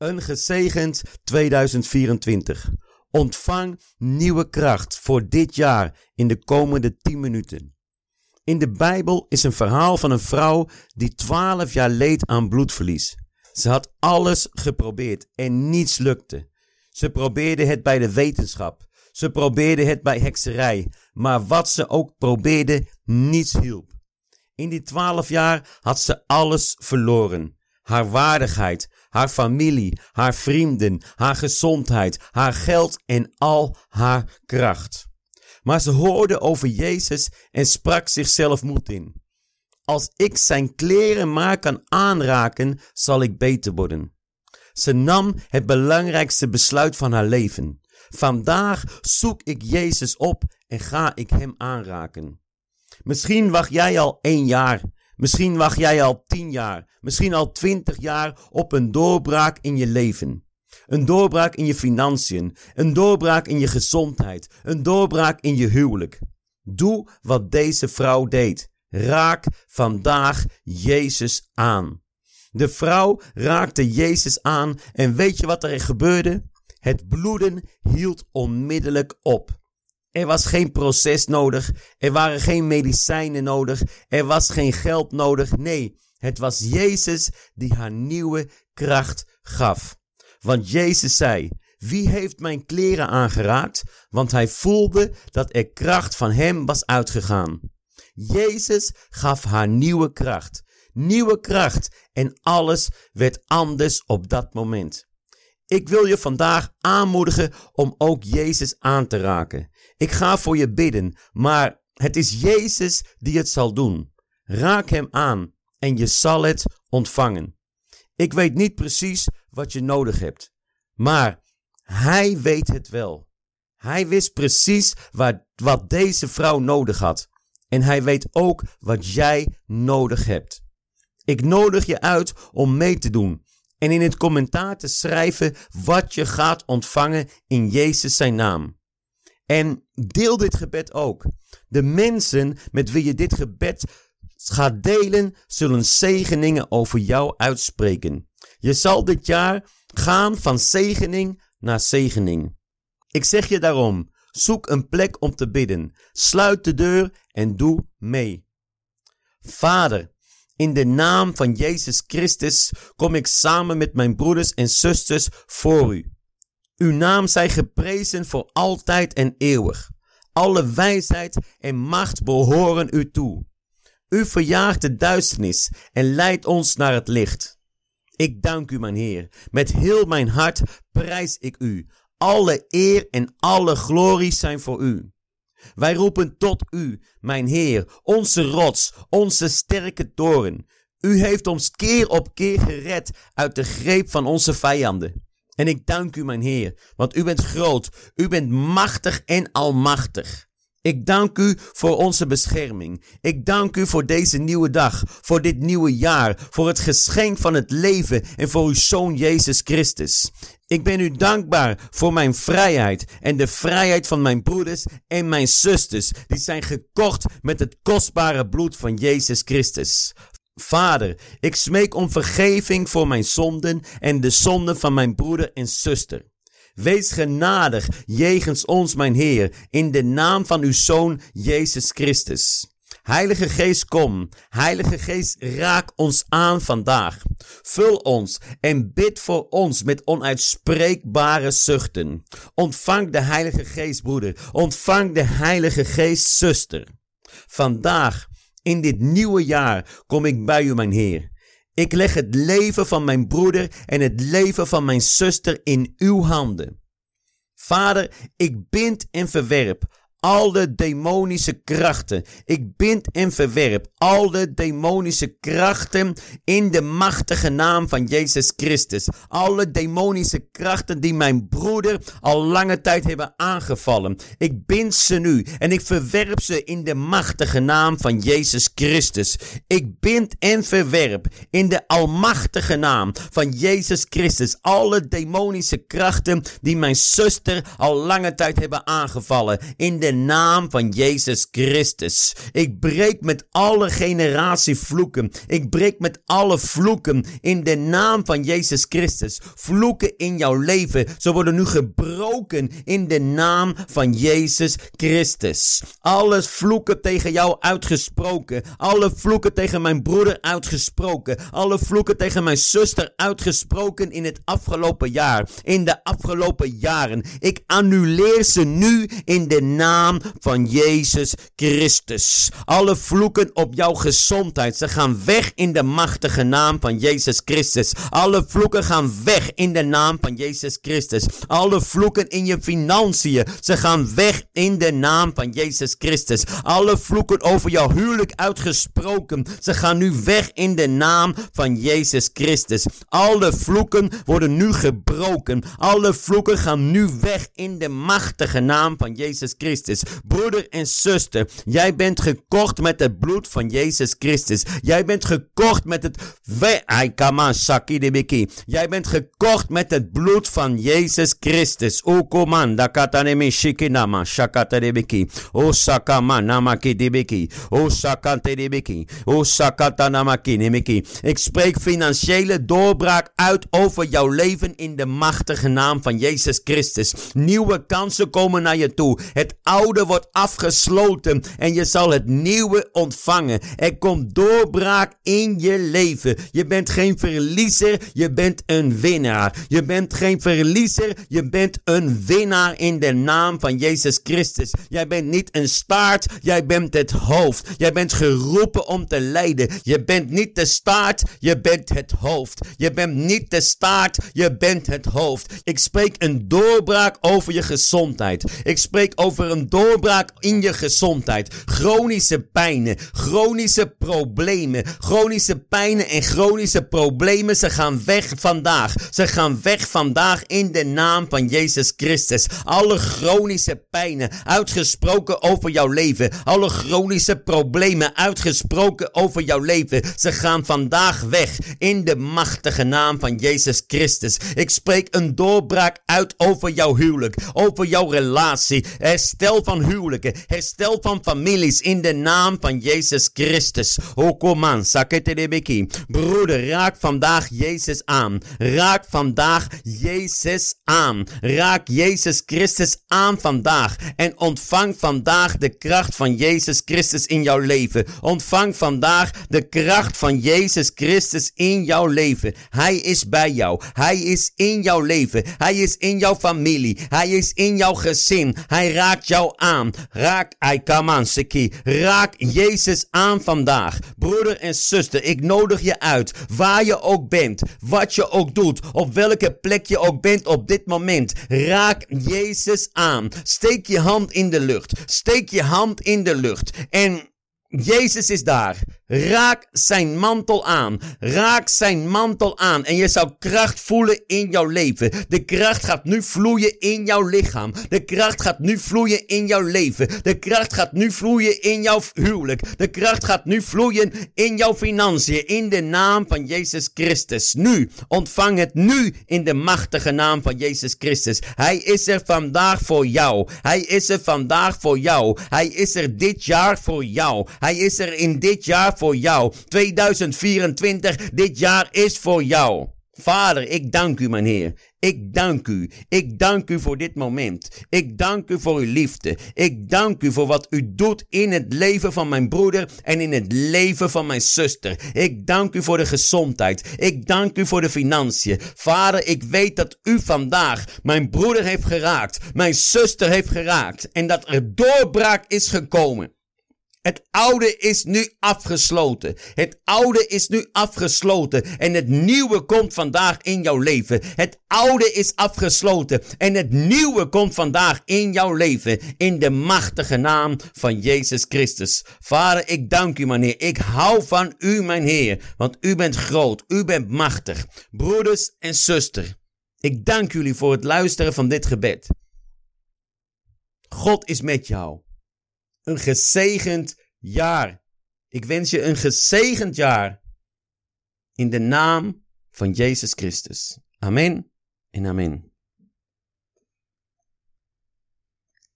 Een gezegend 2024. Ontvang nieuwe kracht voor dit jaar in de komende 10 minuten. In de Bijbel is een verhaal van een vrouw die 12 jaar leed aan bloedverlies. Ze had alles geprobeerd en niets lukte. Ze probeerde het bij de wetenschap. Ze probeerde het bij hekserij. Maar wat ze ook probeerde, niets hielp. In die 12 jaar had ze alles verloren haar waardigheid, haar familie, haar vrienden, haar gezondheid, haar geld en al haar kracht. Maar ze hoorde over Jezus en sprak zichzelf moed in. Als ik zijn kleren maar kan aanraken, zal ik beter worden. Ze nam het belangrijkste besluit van haar leven. Vandaag zoek ik Jezus op en ga ik hem aanraken. Misschien wacht jij al één jaar Misschien wacht jij al 10 jaar, misschien al 20 jaar op een doorbraak in je leven. Een doorbraak in je financiën, een doorbraak in je gezondheid, een doorbraak in je huwelijk. Doe wat deze vrouw deed. Raak vandaag Jezus aan. De vrouw raakte Jezus aan en weet je wat er gebeurde? Het bloeden hield onmiddellijk op. Er was geen proces nodig. Er waren geen medicijnen nodig. Er was geen geld nodig. Nee, het was Jezus die haar nieuwe kracht gaf. Want Jezus zei: Wie heeft mijn kleren aangeraakt? Want hij voelde dat er kracht van hem was uitgegaan. Jezus gaf haar nieuwe kracht. Nieuwe kracht en alles werd anders op dat moment. Ik wil je vandaag aanmoedigen om ook Jezus aan te raken. Ik ga voor je bidden, maar het is Jezus die het zal doen. Raak hem aan en je zal het ontvangen. Ik weet niet precies wat je nodig hebt, maar hij weet het wel. Hij wist precies wat, deze vrouw nodig had. En hij weet ook wat jij nodig hebt. Ik nodig je uit om mee te doen en in het commentaar te schrijven wat je gaat ontvangen in Jezus zijn naam. En deel dit gebed ook. De mensen met wie je dit gebed gaat delen, zullen zegeningen over jou uitspreken. Je zal dit jaar gaan van zegening naar zegening. Ik zeg je daarom, zoek een plek om te bidden. Sluit de deur en doe mee. Vader, in de naam van Jezus Christus kom ik samen met mijn broeders en zusters voor u. Uw naam zij geprezen voor altijd en eeuwig. Alle wijsheid en macht behoren u toe. U verjaagt de duisternis en leidt ons naar het licht. Ik dank u, mijn Heer. Met heel mijn hart prijs ik u. Alle eer en alle glorie zijn voor u. Wij roepen tot u, mijn Heer, onze rots, onze sterke toren. U heeft ons keer op keer gered uit de greep van onze vijanden. En ik dank u, mijn Heer, want u bent groot, u bent machtig en almachtig. Ik dank u voor onze bescherming. Ik dank u voor deze nieuwe dag, voor dit nieuwe jaar, voor het geschenk van het leven en voor uw Zoon Jezus Christus. Ik ben u dankbaar voor mijn vrijheid en de vrijheid van mijn broeders en mijn zusters, die zijn gekocht met het kostbare bloed van Jezus Christus. Vader, ik smeek om vergeving voor mijn zonden en de zonden van mijn broeder en zuster. Wees genadig jegens ons, mijn Heer, in de naam van uw Zoon Jezus Christus. Heilige Geest, kom. Heilige Geest, raak ons aan vandaag. Vul ons en bid voor ons met onuitspreekbare zuchten. Ontvang de Heilige Geest, broeder. Ontvang de Heilige Geest, zuster. Vandaag, in dit nieuwe jaar, kom ik bij u, mijn Heer. Ik leg het leven van mijn broeder en het leven van mijn zuster in uw handen. Vader, ik bind en verwerp al de demonische krachten. Ik bind en verwerp al de demonische krachten in de machtige naam van Jezus Christus. Alle demonische krachten die mijn broeder al lange tijd hebben aangevallen. Ik bind ze nu en ik verwerp ze in de machtige naam van Jezus Christus. Ik bind en verwerp in de almachtige naam van Jezus Christus alle demonische krachten die mijn zuster al lange tijd hebben aangevallen. In de naam van Jezus Christus. Ik breek met alle generatievloeken. Ik breek met alle vloeken in de naam van Jezus Christus. Vloeken in jouw leven. Ze worden nu gebroken in de naam van Jezus Christus. Alle vloeken tegen jou uitgesproken. Alle vloeken tegen mijn broeder uitgesproken. Alle vloeken tegen mijn zuster uitgesproken in het afgelopen jaar. In de afgelopen jaren. Ik annuleer ze nu in de naam van Jezus Christus. Alle vloeken op jouw gezondheid. Ze gaan weg in de machtige naam van Jezus Christus. Alle vloeken gaan weg in de naam van Jezus Christus. Alle vloeken in je financiën. Ze gaan weg in de naam van Jezus Christus. Alle vloeken over jouw huwelijk uitgesproken. Ze gaan nu weg in de naam van Jezus Christus. Alle vloeken worden nu gebroken. Alle vloeken gaan nu weg in de machtige naam van Jezus Christus. Broeder en zuster, jij bent gekocht met het bloed van Jezus Christus. Jij bent gekocht met het Jij bent gekocht met het bloed van Jezus Christus. O. O. O. Ik spreek financiële doorbraak uit over jouw leven in de machtige naam van Jezus Christus. Nieuwe kansen komen naar je toe. Het oude wordt afgesloten en je zal het nieuwe ontvangen. Er komt doorbraak in je leven. Je bent geen verliezer, je bent een winnaar. Je bent geen verliezer, je bent een winnaar in de naam van Jezus Christus. Jij bent niet een staart, jij bent het hoofd. Jij bent geroepen om te leiden. Je bent niet de staart, je bent het hoofd. Je bent niet de staart, je bent het hoofd. Ik spreek een doorbraak over je gezondheid. Ik spreek over een doorbraak in je gezondheid. Chronische pijnen, chronische problemen, chronische pijnen en chronische problemen. Ze gaan weg vandaag. Ze gaan weg vandaag in de naam van Jezus Christus. Alle chronische pijnen uitgesproken over jouw leven. Alle chronische problemen uitgesproken over jouw leven. Ze gaan vandaag weg in de machtige naam van Jezus Christus. Ik spreek een doorbraak uit over jouw huwelijk, over jouw relatie. Van huwelijken, herstel van families in de naam van Jezus Christus. Okoman, saketedebeki. Broeder, raak vandaag Jezus aan. Raak vandaag Jezus aan. Raak Jezus Christus aan vandaag. En ontvang vandaag de kracht van Jezus Christus in jouw leven. Ontvang vandaag de kracht van Jezus Christus in jouw leven. Hij is bij jou. Hij is in jouw leven. Hij is in jouw familie. Hij is in jouw gezin. Hij raakt jou aan. Raak Aikamanseki. Raak Jezus aan vandaag. Broeder en zuster, ik nodig je uit. Waar je ook bent. Wat je ook doet. Op welke plek je ook bent op dit moment. Raak Jezus aan. Steek je hand in de lucht. Steek je hand in de lucht. En Jezus is daar. Raak zijn mantel aan. Raak zijn mantel aan. En je zal kracht voelen in jouw leven. De kracht gaat nu vloeien in jouw lichaam. De kracht gaat nu vloeien in jouw leven. De kracht gaat nu vloeien in jouw huwelijk. De kracht gaat nu vloeien in jouw financiën. In de naam van Jezus Christus. Nu. Ontvang het nu in de machtige naam van Jezus Christus. Hij is er vandaag voor jou. Hij is er vandaag voor jou. Hij is er dit jaar voor jou. Hij is er in dit jaar voor jou. 2024, dit jaar is voor jou. Vader, ik dank u, mijn Heer. Ik dank u. Ik dank u voor dit moment. Ik dank u voor uw liefde. Ik dank u voor wat u doet in het leven van mijn broeder en in het leven van mijn zuster. Ik dank u voor de gezondheid. Ik dank u voor de financiën. Vader, ik weet dat u vandaag mijn broeder heeft geraakt, mijn zuster heeft geraakt en dat er doorbraak is gekomen. Het oude is nu afgesloten. Het oude is nu afgesloten. En het nieuwe komt vandaag in jouw leven. Het oude is afgesloten. En het nieuwe komt vandaag in jouw leven. In de machtige naam van Jezus Christus. Vader, ik dank u, mijn Heer. Ik hou van u, mijn Heer. Want u bent groot. U bent machtig. Broeders en zuster. Ik dank jullie voor het luisteren van dit gebed. God is met jou een gezegend jaar. Ik wens je een gezegend jaar. In de naam van Jezus Christus. Amen en amen.